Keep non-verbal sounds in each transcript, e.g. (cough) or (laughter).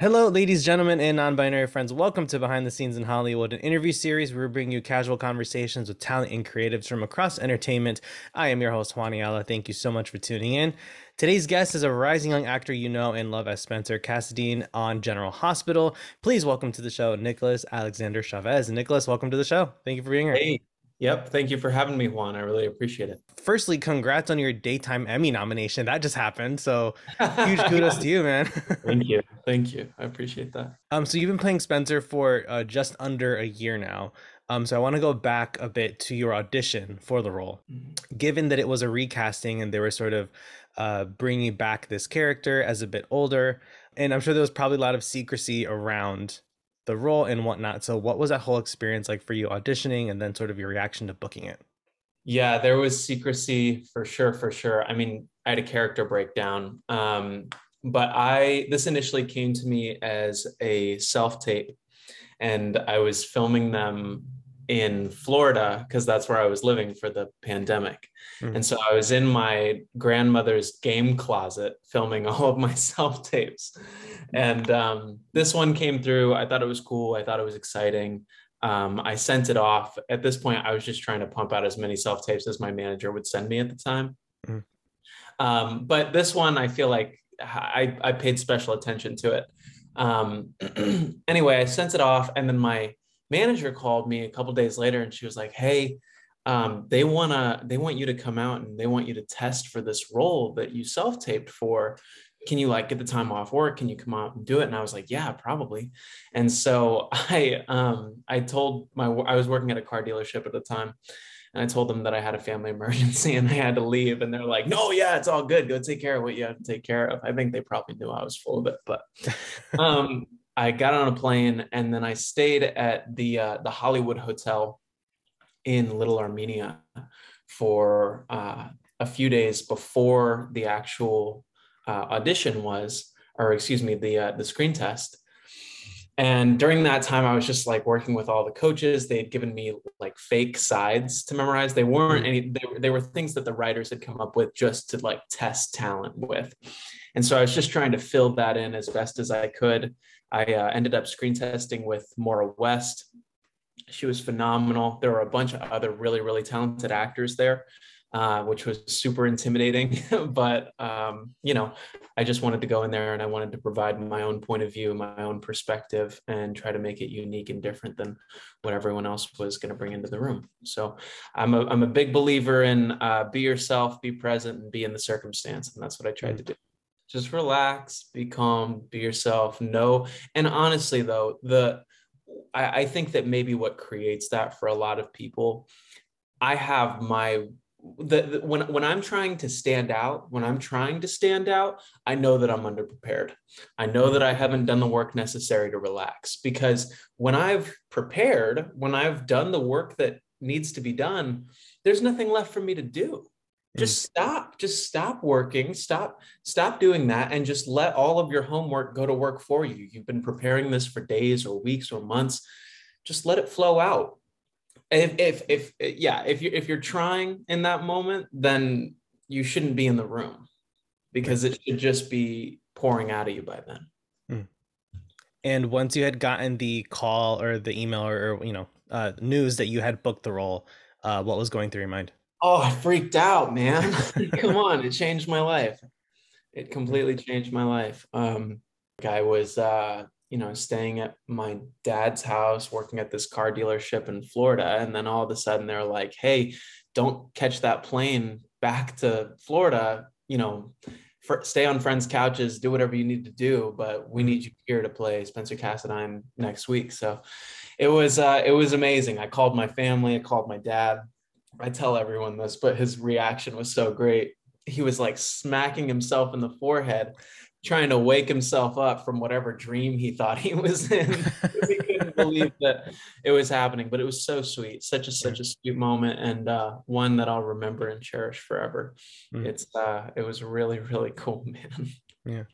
Hello, ladies, gentlemen, and non binary friends. Welcome to Behind the Scenes in Hollywood, an interview series where we bring you casual conversations with talent and creatives from across entertainment. I am your host, Juan Ayala. Thank you so much for tuning in. Today's guest is a rising young actor you know and love as Spencer Cassadine on General Hospital. Please welcome to the show, Nicholas Alexander Chavez. Nicholas, welcome to the show. Thank you for being here. Hey, Yep. Thank you for having me, Juan. I really appreciate it. Firstly, congrats on your daytime Emmy nomination. That just happened. So huge kudos to you, (laughs) man. Thank you. (laughs) Thank you. I appreciate that. Um, so you've been playing Spencer for uh, just under a year now. Um, so I want to go back a bit to your audition for the role. Mm-hmm. Given that it was a recasting and they were sort of uh, bringing back this character as a bit older, and I'm sure there was probably a lot of secrecy around the role and whatnot. So, what was that whole experience like for you auditioning and then sort of your reaction to booking it? Yeah, there was secrecy for sure, for sure. I mean, I had a character breakdown. Um, but I, this initially came to me as a self tape, and I was filming them in Florida because that's where I was living for the pandemic. Mm-hmm. And so I was in my grandmother's game closet filming (laughs) all of my self tapes. And um, this one came through. I thought it was cool. I thought it was exciting. Um, I sent it off. At this point, I was just trying to pump out as many self tapes as my manager would send me at the time. Mm-hmm. Um, but this one, I feel like I, I paid special attention to it. Um, (clears throat) anyway, I sent it off, and then my manager called me a couple days later and she was like, "Hey, um, they wanna they want you to come out and they want you to test for this role that you self taped for. Can you like get the time off work? Can you come out and do it?" And I was like, "Yeah, probably." And so (laughs) I um, I told my I was working at a car dealership at the time. And I told them that I had a family (laughs) emergency and I had to leave. And they're like, no, yeah, it's all good. Go take care of what you have to take care of. I think they probably knew I was full of it. But (laughs) um, I got on a plane and then I stayed at the uh, the Hollywood Hotel in Little Armenia for uh, a few days before the actual uh, audition was, or excuse me, the uh, the screen test. And during that time, I was just like working with all the coaches. They had given me like fake sides to memorize. They weren't any, they, they were things that the writers had come up with just to like test talent with. And so I was just trying to fill that in as best as I could. I uh, ended up screen testing with Maura West. She was phenomenal. There were a bunch of other really, really talented actors there, uh, which was super intimidating. (laughs) but, um, you know, I just wanted to go in there and I wanted to provide my own point of view, my own perspective, and try to make it unique and different than what everyone else was going to bring into the room. So I'm a, I'm a big believer in uh, be yourself, be present, and be in the circumstance. And that's what I tried mm-hmm. to do just relax be calm be yourself no and honestly though the I, I, think that maybe what creates that for a lot of people i have my the, the, when when i'm trying to stand out when i'm trying to stand out i know that i'm underprepared. I know that i haven't done the work necessary to relax because when i've prepared when i've done the work that needs to be done there's nothing left for me to do just mm. stop just stop working stop stop doing that and just let all of your homework go to work for you. You've been preparing this for days or weeks or months. Just let it flow out. If if, if yeah if you if you're trying in that moment then you shouldn't be in the room because it should just be pouring out of you by then. Mm. and once you had gotten the call or the email or, or you know uh, news that you had booked the role uh, what was going through your mind Oh, I freaked out, man. (laughs) (laughs) Come on, it changed my life. It completely changed my life. Um, I was, uh, you know, staying at my dad's house, working at this car dealership in Florida, and then all of a sudden they're like, "Hey, don't catch that plane back to Florida. You know, for, stay on friends' couches, do whatever you need to do, but we need you here to play Spencer Cassadine next week." So, it was uh, it was amazing. I called my family, I called my dad I tell everyone this, but his reaction was so great. He was like smacking himself in the forehead, trying to wake himself up from whatever dream he thought he was in. (laughs) he couldn't believe that it was happening, but it was so sweet, such a such a sweet moment, and uh, one that I'll remember and cherish forever. Mm. It's uh, it was really really cool, man. Yeah.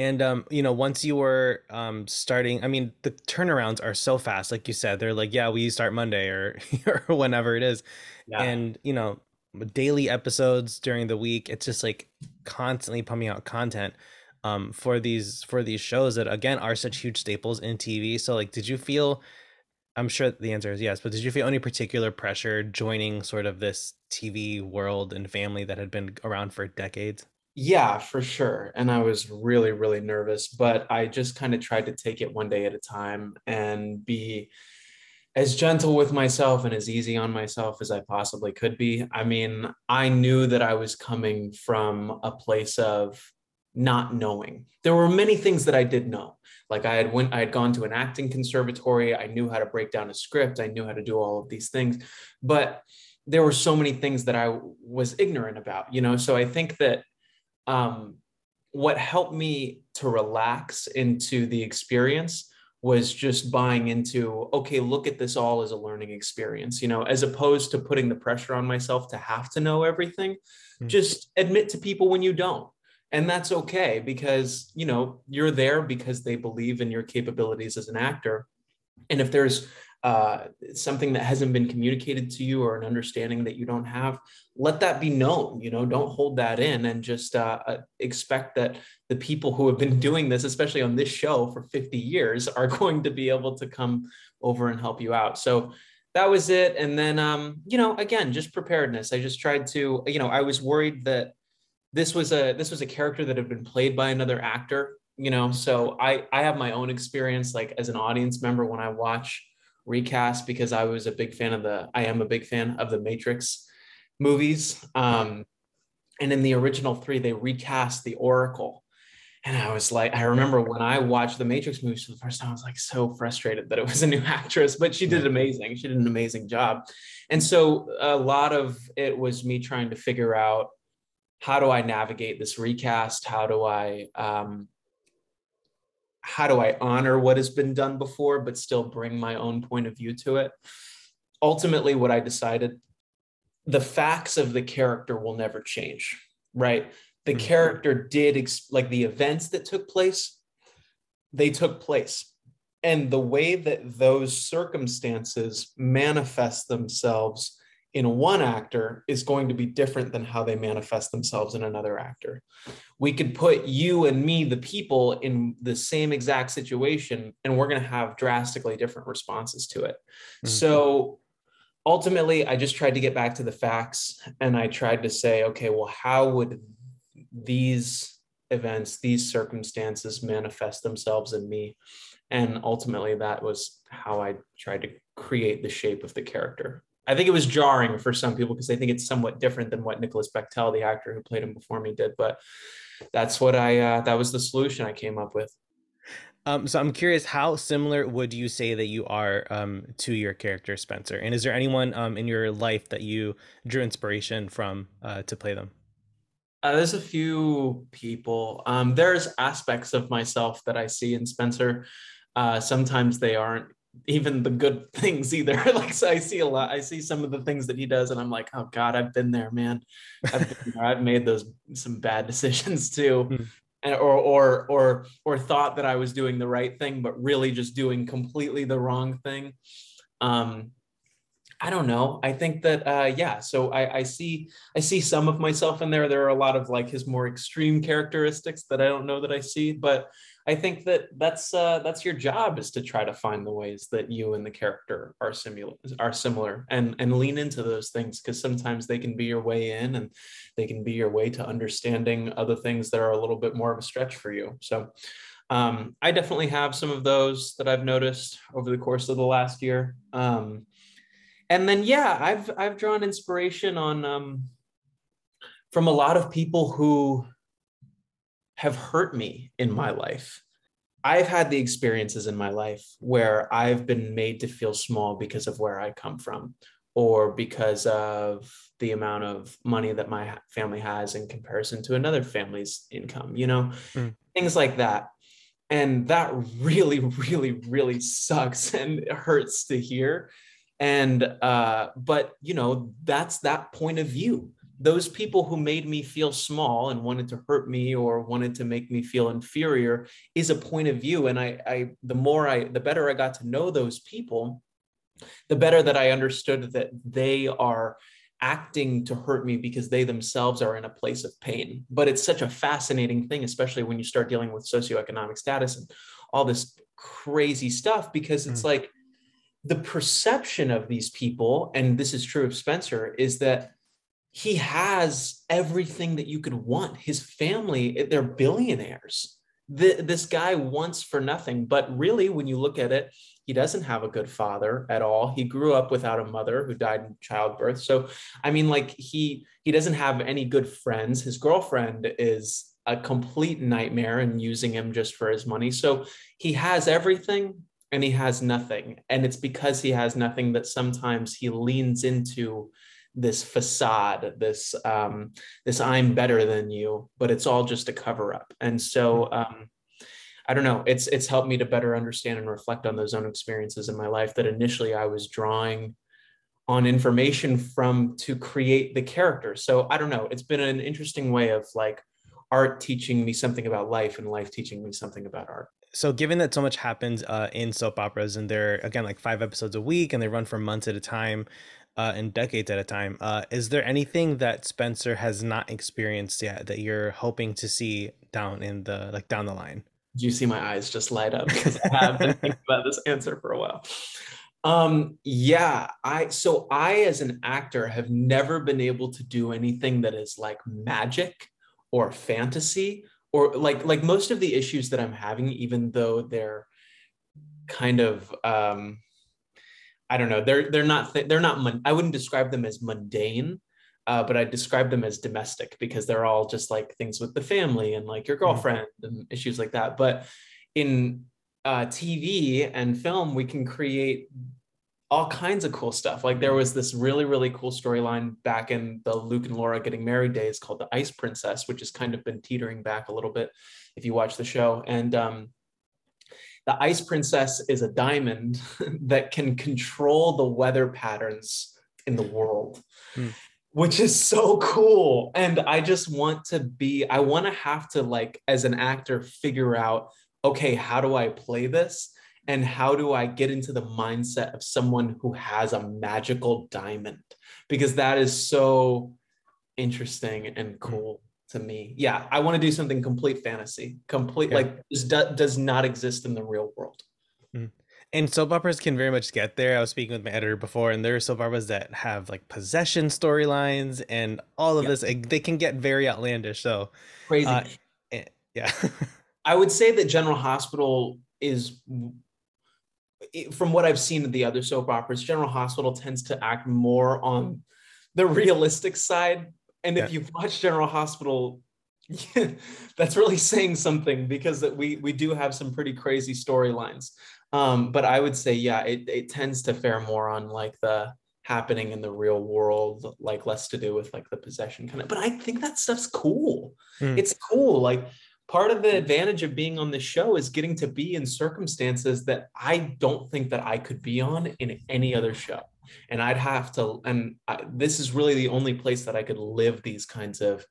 And um, you know, once you were um starting, I mean, the turnarounds are so fast. Like you said, they're like, yeah, we start Monday or (laughs) or whenever it is. Yeah. And you know, daily episodes during the week. It's just like constantly pumping out content. um, for these for these shows that again are such huge staples in TV. So like, did you feel? I'm sure the answer is yes, but did you feel any particular pressure joining sort of this TV world and family that had been around for decades? Yeah, for sure. And I was really, really nervous, but I just kind of tried to take it one day at a time and be as gentle with myself and as easy on myself as I possibly could be. I mean, I knew that I was coming from a place of not knowing. There were many things that I did know. Like I had went I had gone to an acting conservatory, I knew how to break down a script, I knew how to do all of these things, but there were so many things that I was ignorant about, you know. So I think that um, what helped me to relax into the experience was just buying into okay look at this all as a learning experience you know as opposed to putting the pressure on myself to have to know everything. Mm-hmm. just admit to people when you don't. And that's okay because you know you're there because they believe in your capabilities as an actor. And if there's uh, something that hasn't been communicated to you or an understanding that you don't have, let that be known. You know, don't hold that in and just uh, uh expect that the people who have been (laughs) doing this, especially on this show for 50 years, are (laughs) going to be able to come over and help you out. So that was it. And then, um, you know, again, just preparedness. I just tried to, you know, I was worried that this was a this was a character that had been played by another actor you know so i i have my own experience like as an audience member when i watch recast because I was a big fan of the, I am a big fan of the Matrix movies. Um, and in the original three, they recast the Oracle. And I was like, I remember when I watched the Matrix movies for the first time, I was like so frustrated that it was a new (laughs) actress, but she did amazing. She did an amazing job. And so a lot of it was me trying to figure out how do I navigate this recast? How do I um, how do I honor what has been done before, but still bring my own point of view to it? Ultimately, what I decided the facts of the character will never change, right? The mm-hmm. character did, ex- like the events that took place, they took place. And the way that those circumstances manifest themselves in one actor is going to be different than how they manifest themselves in another actor. We could put you and me, the people, in the same exact situation, and we're going to have drastically different responses to it. Mm-hmm. So ultimately, I just tried to get back to the facts and I tried to say, okay, well, how would these events, these circumstances manifest themselves in me? And ultimately, that was how I tried to create the shape of the character. I think it was jarring for some people because they think it's somewhat different than what Nicholas Bechtel, the actor who played him before me, did. But that's what I uh, that was the solution I came up with. Um, so I'm curious, how similar would you say that you are um, to your character Spencer? And is there anyone um, in your life that you drew inspiration from uh, to play them? Uh, there's a few people. Um, there's aspects of myself that I see in Spencer. Uh, sometimes they aren't even the good (laughs) things either. (laughs) like so I see a lot. I see some of the things that he does, and I'm like, oh God, I've been there, man. I've, there. I've made those some bad decisions (laughs) too. Mm. And, or or or or thought that I was doing the right thing, but really just doing completely the wrong thing. Um, I don't know. I think that uh, yeah. So I, I see I see some of myself in there. There are a lot of like his more extreme characteristics that I don't know that I see, but I think that that's uh, that's your job is to try to find the ways that you and the character are similar are similar and and lean into those things because sometimes they can be your way in and they can be your way to understanding other things that are a little bit more of a stretch for you. So um, I definitely have some of those that I've noticed over the course of the last year. Um, and then yeah, I've I've drawn inspiration on um, from a lot of people who have hurt me in my life. I've had the experiences in my life where I've been made to feel small because of where I come from or because of the amount of money that my family has in comparison to another family's income, you know, mm. things like that. And that really, really, really sucks (laughs) and hurts to hear. And, uh, but, you know, that's that point of view those people who made me feel small and wanted to hurt me or wanted to make me feel inferior is a point of view and I, I the more i the better i got to know those people the better that i understood that they are acting to hurt me because they themselves are in a place of pain. But it's such a fascinating thing, especially when you start dealing with socioeconomic status and all this crazy stuff, because it's mm. like the perception of these people, and this is true of Spencer, is that he has everything that you could want. His family, eh, they're billionaires. The, this guy wants for nothing. But really, when you look at it, he doesn't have a good father at all. He grew up without a mother who died in childbirth. So, I mean, like he he doesn't have any good friends. His girlfriend is a complete nightmare and using him just for his money. So he has everything and he has nothing. And it's because he has nothing that sometimes he leans into this facade, this um, this I'm better than you, but it's all just a cover up. And so hmm. um, I don't know. It's it's helped me to better understand and reflect on those own experiences in my life that initially I was drawing on information from to create the character. So I don't know. It's been an interesting way of like art teaching me something about life and life teaching me something about art. So given that so much happens uh, in soap operas and they're again like five episodes a week and they run for months at a time, uh, and decades at a time. Uh, is there anything that Spencer has not experienced yet that you're hoping to see down in the like down the line? Do you see my eyes just light up because I have been thinking (laughs) about this answer for a while? Um, yeah, I so I as an actor have never been able to do anything that is like magic or fantasy or like like most of the issues that I'm having, even though they're kind of um I don't know, they're they're not they're not I wouldn't describe them as mundane uh, but I describe them as domestic because they're all just like things with the family and like your mm-hmm. girlfriend mm-hmm. and issues like that. But in uh, TV and film, we can create all kinds of cool stuff. Like there was this really, really cool storyline back in the Luke and Laura getting married days called The Ice Princess, which has kind of been teetering back a little bit if you watch the show. And um, the Ice Princess is a diamond (laughs) that can control the weather patterns in the world. Hmm which is so cool. And I just want to be, I want to have to, like, as an actor, figure out, okay, how do I play this? And how do I get into the mindset of someone who has a magical diamond? Because that is so interesting and hmm. cool to me. Yeah, I want to do something complete fantasy, complete, yeah. like, does, does not exist in the real world. Mm and soap operas can very much get there. I was speaking with my editor before, and there are soap operas that have like possession storylines and all of this. they can get very outlandish. So crazy. Uh, eh, yeah. (laughs) I would say that General Hospital is, from what I've seen of the other soap operas, General Hospital tends to act more on the (laughs) realistic side. And if you've watched General Hospital, (laughs) that's really saying something because that we we do have some pretty crazy storylines. Um, but I would say, yeah, it, it tends to fare more on like the happening in the real world, like less to do with like the possession kind of. But I think that stuff's cool. Mm. It's cool. Like part of the advantage of being on the show is getting to be in circumstances that I don't think that I could be on in any other show. And I'd have to, and I, this is really the only place that I could live these kinds of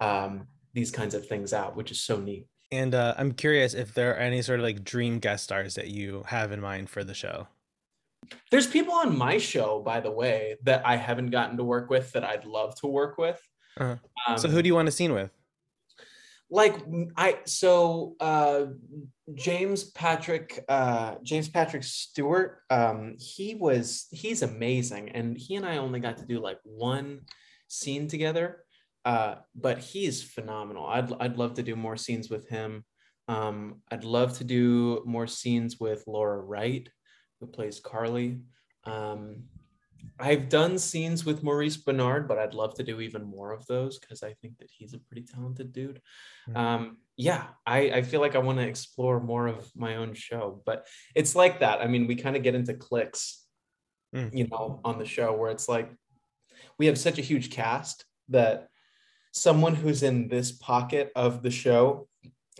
um, these kinds of things out, which is so neat. And uh, I'm curious if there are any sort of like dream guest stars that you have in mind for the show. There's people on my show, by the way, that I haven't gotten to work with that I'd love to work with. Uh-huh. Um, so who do you want to scene with? Like I so uh, James Patrick uh, James Patrick Stewart um, he was he's amazing and he and I only got to do like one scene together uh, but he's phenomenal. I'd I'd love to do more scenes with him. Um, I'd love to do more scenes with Laura Wright, who plays Carly. Um, I've done scenes with Maurice Benard, but I'd love to do even more of those because I think that he's a pretty talented dude. Mm-hmm. Um, yeah, I, I feel like I want to explore more of my own show, but it's like that. I mean, we kind of get into clicks, mm. you know, on the show where it's like we have such a huge cast that someone who's in this pocket of the show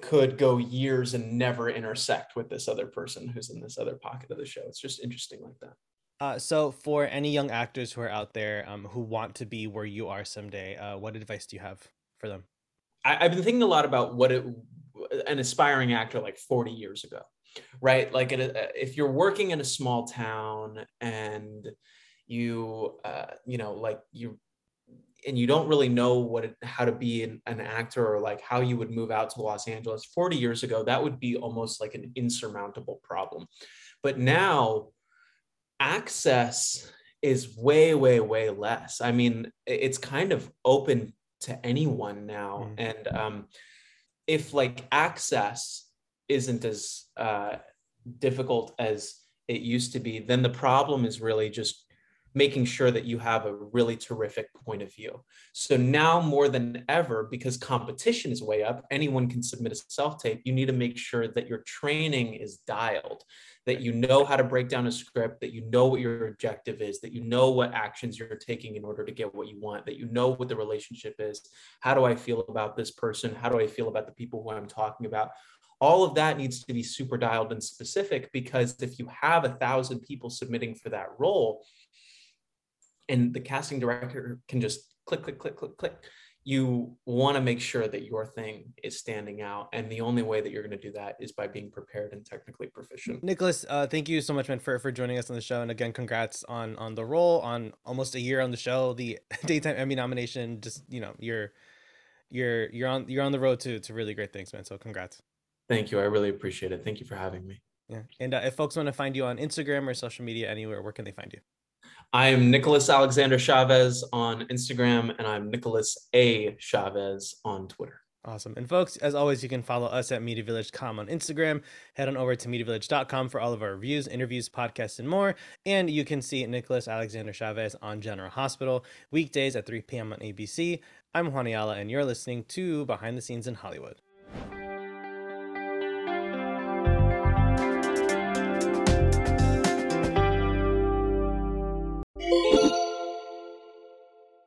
could go years and never intersect with this other person who's in this other pocket of the show. It's just interesting like that. Uh, so, for any young actors who are out there um, who want to be where you are someday, uh, what advice do you have for them? I, have been thinking a lot about what it, an aspiring actor like 40 years ago, right? Like, a, if you're working in a small town and you, uh, you know, like you and you don't really know what it, how to be an, an actor or like how you would move out to Los Angeles 40 years ago, that would be almost like an insurmountable problem. But now access is way, way, way less. I mean, it's kind of open to anyone now. Mm-hmm. And um, if like access isn't as uh, difficult as it used to be, then the problem is really just making sure that you have a really terrific point of view. So now more than ever, because competition is way up, anyone can submit a self tape. You need to make sure that your training is dialed, that you know how to break down a script, that you know what your objective is, that you know what actions you're taking in order to get what you want, that you know what the relationship is. How do I feel about this person? How do I feel about the people who I'm talking about? all of that needs to be super dialed and specific because if you have a thousand people submitting for that role and the casting director can just click click click click click you want to make sure that your thing is standing out and the only way that you're going to do that is by being prepared and technically proficient nicholas uh, thank you so much man for, for joining us on the show and again congrats on on the role on almost a year on the show the (laughs) daytime emmy nomination just you know you're you're you're on you're on the road to to really great things man so congrats Thank you. I really appreciate it. Thank you for having me. Yeah. And uh, if folks want to find you on Instagram or social media anywhere, where can they find you? I am Nicholas Alexander Chavez on Instagram, and I'm Nicholas A. Chavez on Twitter. Awesome. And folks, as always, you can follow us at MediaVillage.com on Instagram. Head on over to MediaVillage.com for all of our reviews, interviews, podcasts, and more. And you can see Nicholas Alexander Chavez on General Hospital weekdays at 3 p.m. on ABC. I'm Juan Ayala, and you're listening to Behind the Scenes in Hollywood.